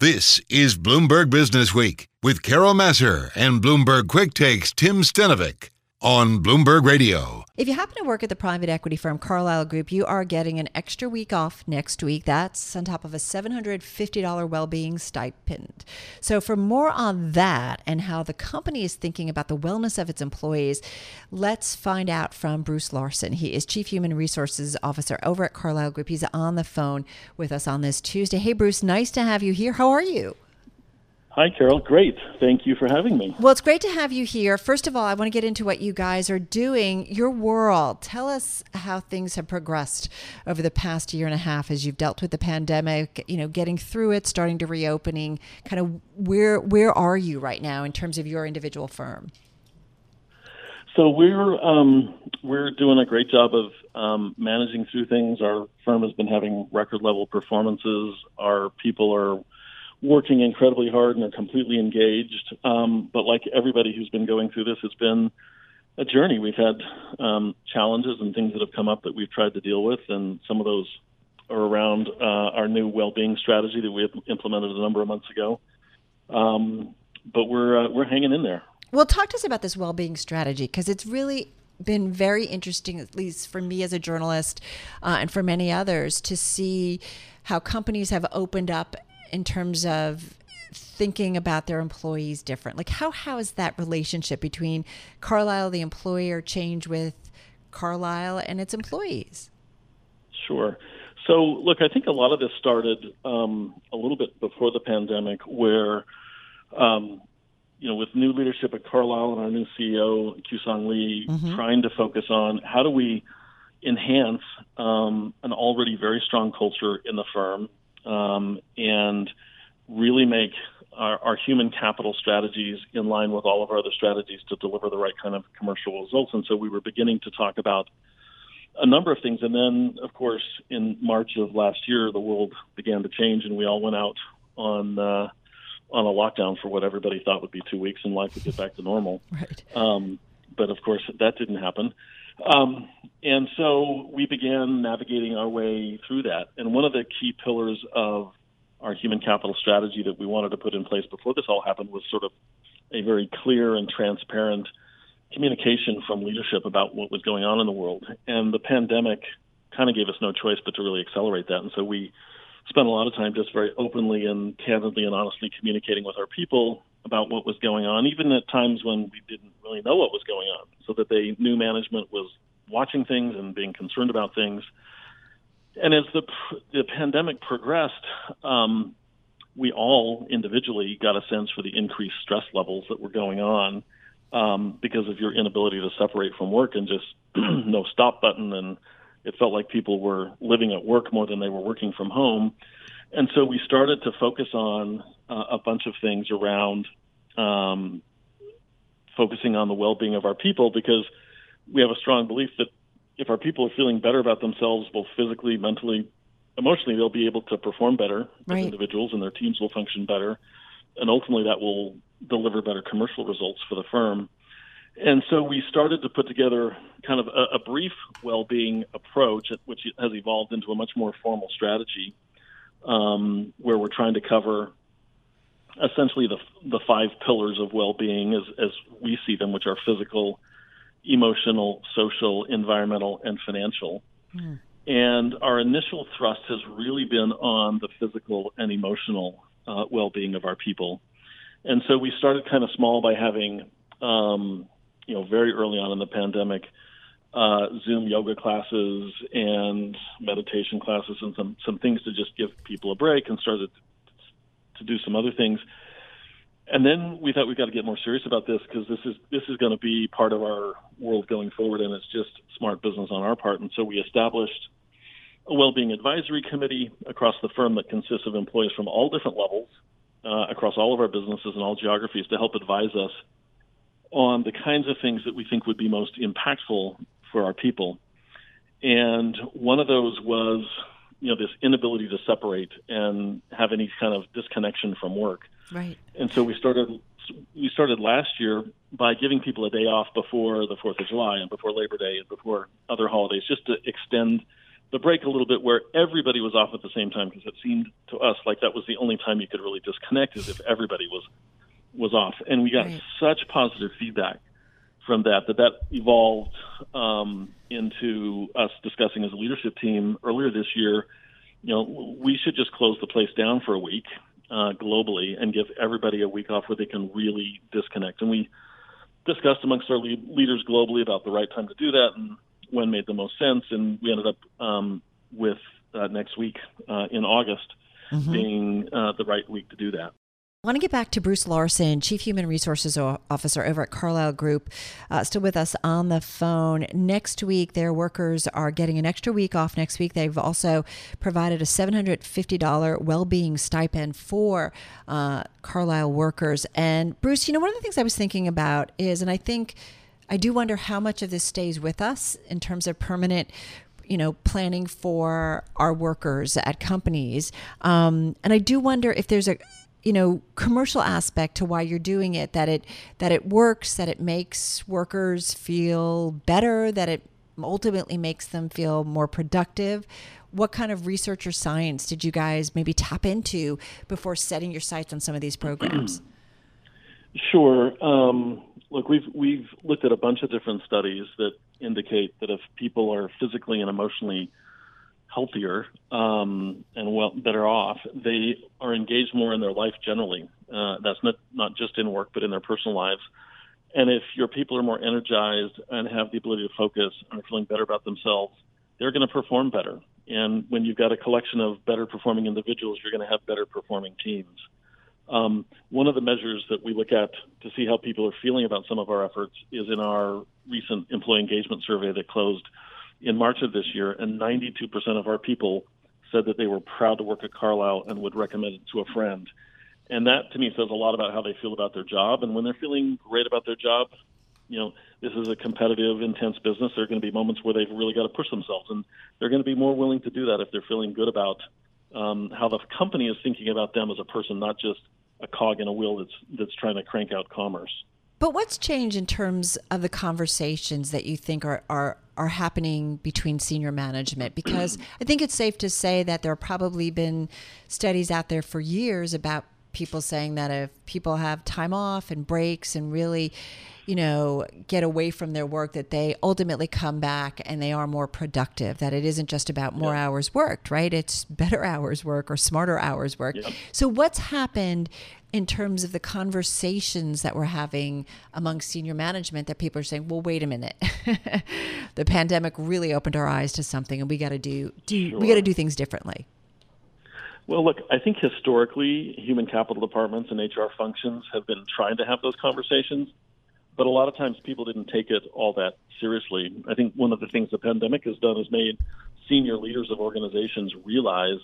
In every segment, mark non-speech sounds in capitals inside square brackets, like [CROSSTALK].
This is Bloomberg Business Week with Carol Massar and Bloomberg Quick Takes Tim Stenovec on Bloomberg Radio. If you happen to work at the private equity firm Carlyle Group, you are getting an extra week off next week. That's on top of a $750 well-being stipend. So for more on that and how the company is thinking about the wellness of its employees, let's find out from Bruce Larson. He is Chief Human Resources Officer over at Carlyle Group. He's on the phone with us on this Tuesday. Hey Bruce, nice to have you here. How are you? Hi, Carol. Great. Thank you for having me. Well, it's great to have you here. First of all, I want to get into what you guys are doing. Your world. Tell us how things have progressed over the past year and a half as you've dealt with the pandemic, you know, getting through it, starting to reopening. Kind of where where are you right now in terms of your individual firm? So we're um, we're doing a great job of um, managing through things. Our firm has been having record level performances. Our people are working incredibly hard and are completely engaged. Um, but like everybody who's been going through this, it's been a journey. We've had um, challenges and things that have come up that we've tried to deal with, and some of those are around uh, our new well-being strategy that we implemented a number of months ago. Um, but we're uh, we're hanging in there. Well, talk to us about this well-being strategy because it's really been very interesting, at least for me as a journalist, uh, and for many others, to see how companies have opened up in terms of thinking about their employees different? Like how how is that relationship between Carlyle, the employer, change with Carlyle and its employees? Sure. So, look, I think a lot of this started um, a little bit before the pandemic, where, um, you know, with new leadership at Carlyle and our new CEO, Kewsong Lee, mm-hmm. trying to focus on how do we enhance um, an already very strong culture in the firm um, and really make our, our, human capital strategies in line with all of our other strategies to deliver the right kind of commercial results. And so we were beginning to talk about a number of things. And then, of course, in March of last year, the world began to change, and we all went out on uh, on a lockdown for what everybody thought would be two weeks, and life would get back to normal. [LAUGHS] Right. Um, but of course, that didn't happen. Um, and so we began navigating our way through that. And one of the key pillars of our human capital strategy that we wanted to put in place before this all happened was sort of a very clear and transparent communication from leadership about what was going on in the world. And the pandemic kind of gave us no choice but to really accelerate that. And so we spent a lot of time just very openly and candidly and honestly communicating with our people about what was going on, even at times when we didn't really know what was going on, so that they knew management was watching things and being concerned about things. And as the the pandemic progressed, um, we all individually got a sense for the increased stress levels that were going on um, because of your inability to separate from work and just [CLEARS THROAT] no stop button. And it felt like people were living at work more than they were working from home. And so we started to focus on uh, a bunch of things around um, focusing on the well-being of our people because we have a strong belief that if our people are feeling better about themselves, both physically, mentally, emotionally, they'll be able to perform better right. as individuals, and their teams will function better, and ultimately that will deliver better commercial results for the firm. And so we started to put together kind of a, a brief well-being approach, which has evolved into a much more formal strategy, um, where we're trying to cover essentially the the five pillars of well-being as as we see them, which are physical, emotional, social, environmental, and financial. Mm. And our initial thrust has really been on the physical and emotional uh, well-being of our people. And so we started kind of small by having, um, you know, very early on in the pandemic, uh, Zoom yoga classes and meditation classes and some some things to just give people a break, and started to do some other things. And then we thought we've got to get more serious about this because this is this is going to be part of our world going forward, and it's just smart business on our part. And so we established a well-being advisory committee across the firm that consists of employees from all different levels uh, across all of our businesses and all geographies to help advise us on the kinds of things that we think would be most impactful for our people. And one of those was you know this inability to separate and have any kind of disconnection from work. Right. And so we started we started last year by giving people a day off before the Fourth of July and before Labor Day and before other holidays, just to extend the break a little bit where everybody was off at the same time because it seemed to us like that was the only time you could really disconnect is if everybody was was off and we got right. such positive feedback from that that that evolved um, into us discussing as a leadership team earlier this year you know we should just close the place down for a week uh, globally and give everybody a week off where they can really disconnect and we discussed amongst our lead, leaders globally about the right time to do that and when made the most sense, and we ended up um, with uh, next week uh, in August mm-hmm. being uh, the right week to do that. I want to get back to Bruce Larson, Chief Human Resources Officer over at Carlyle Group, uh, still with us on the phone. Next week, their workers are getting an extra week off next week. They've also provided a $750 well being stipend for uh, Carlyle workers. And Bruce, you know, one of the things I was thinking about is, and I think I do wonder how much of this stays with us in terms of permanent you know planning for our workers at companies um, and i do wonder if there's a you know commercial aspect to why you're doing it that it that it works that it makes workers feel better that it ultimately makes them feel more productive. What kind of research or science did you guys maybe tap into before setting your sights on some of these programs? [CLEARS THROAT] Sure. Um, Look, we've we've looked at a bunch of different studies that indicate that if people are physically and emotionally healthier um, and well better off, they are engaged more in their life generally. Uh, that's not not just in work, but in their personal lives. And if your people are more energized and have the ability to focus and are feeling better about themselves, they're going to perform better. And when you've got a collection of better performing individuals, you're going to have better performing teams. Um, one of the measures that we look at to see how people are feeling about some of our efforts is in our recent employee engagement survey that closed in March of this year, and 92% of our people said that they were proud to work at Carlyle and would recommend it to a friend. And that to me says a lot about how they feel about their job. And when they're feeling great about their job, you know, this is a competitive, intense business. There are going to be moments where they've really got to push themselves, and they're going to be more willing to do that if they're feeling good about um, how the company is thinking about them as a person, not just a cog in a wheel that's that's trying to crank out commerce. But what's changed in terms of the conversations that you think are are are happening between senior management? Because I think it's safe to say that there have probably been studies out there for years about people saying that if people have time off and breaks and really you know get away from their work that they ultimately come back and they are more productive that it isn't just about more hours worked right? It's better hours work or smarter hours work so what's happened in terms of the conversations that we're having among senior management that people are saying well wait a minute. [LAUGHS] The pandemic really opened our eyes to something and we got to do, do sure. we got to do things differently well, look, I think historically, human capital departments and HR functions have been trying to have those conversations, but a lot of times people didn't take it all that seriously. I think one of the things the pandemic has done is made senior leaders of organizations realize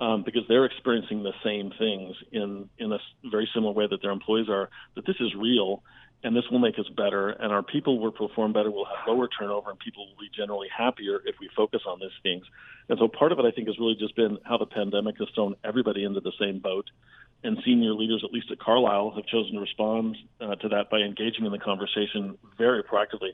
um, because they're experiencing the same things in in a very similar way that their employees are that this is real and this will make us better and our people will perform better we'll have lower turnover and people will be generally happier if we focus on these things and so part of it i think has really just been how the pandemic has thrown everybody into the same boat and senior leaders at least at carlyle have chosen to respond uh, to that by engaging in the conversation very proactively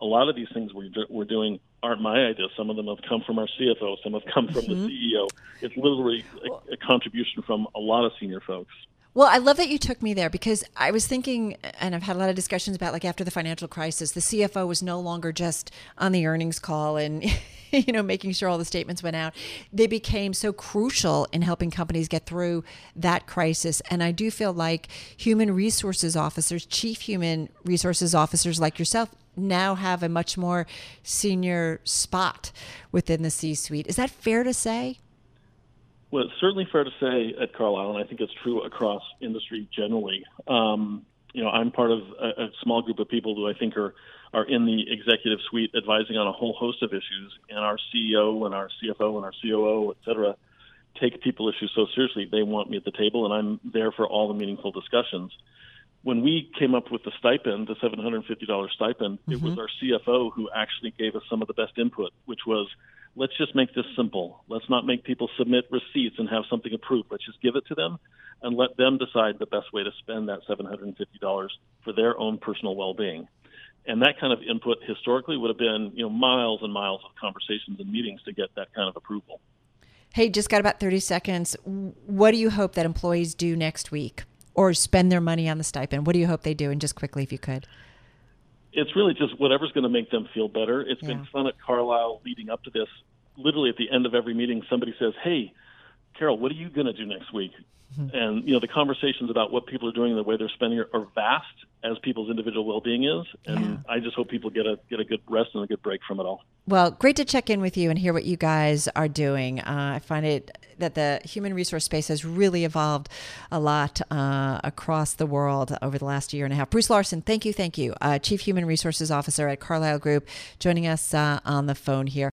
a lot of these things we do, we're doing aren't my ideas. Some of them have come from our CFO. Some have come from mm-hmm. the CEO. It's literally a, a contribution from a lot of senior folks. Well, I love that you took me there because I was thinking, and I've had a lot of discussions about like after the financial crisis, the CFO was no longer just on the earnings call and, [LAUGHS] you know, making sure all the statements went out. They became so crucial in helping companies get through that crisis. And I do feel like human resources officers, chief human resources officers like yourself, now have a much more senior spot within the C suite. Is that fair to say? Well, it's certainly fair to say at Carlyle, and I think it's true across industry generally. Um, you know, I'm part of a, a, small group of people who I think are are in the executive suite advising on a whole host of issues, and our CEO and our CFO and our COO, et cetera, take people issues so seriously. They want me at the table, and I'm there for all the meaningful discussions. When we came up with the stipend, the $750 stipend, mm-hmm. it was mm-hmm. our CFO who actually gave us some of the best input, which was let's just make this simple. Let's not make people submit receipts and have something approved. Let's just give it to them and let them decide the best way to spend that $750 for their own personal well being. And that kind of input historically would have been, you know, miles and miles of conversations and meetings to get that kind of approval. Hey, just got about 30 seconds. What do you hope that employees do next week or spend their money on the stipend? What do you hope they do? And just quickly, if you could. It's really just whatever's going to make them feel better. It's yeah. been fun at Carlyle leading up to this. Literally at the end of every meeting, somebody says, Hey, Carol, what are you going to do next week? Mm-hmm. And you know the conversations about what people are doing and the way they're spending are, are vast as people's individual well-being is, and yeah. I just hope people get a get a good rest and a good break from it all. Well, great to check in with you and hear what you guys are doing. Uh, I find it that the human resource space has really evolved a lot uh, across the world over the last year and a half. Bruce Larson, thank you, thank you, uh, Chief Human Resources Officer at Carlyle Group, joining us uh, on the phone here.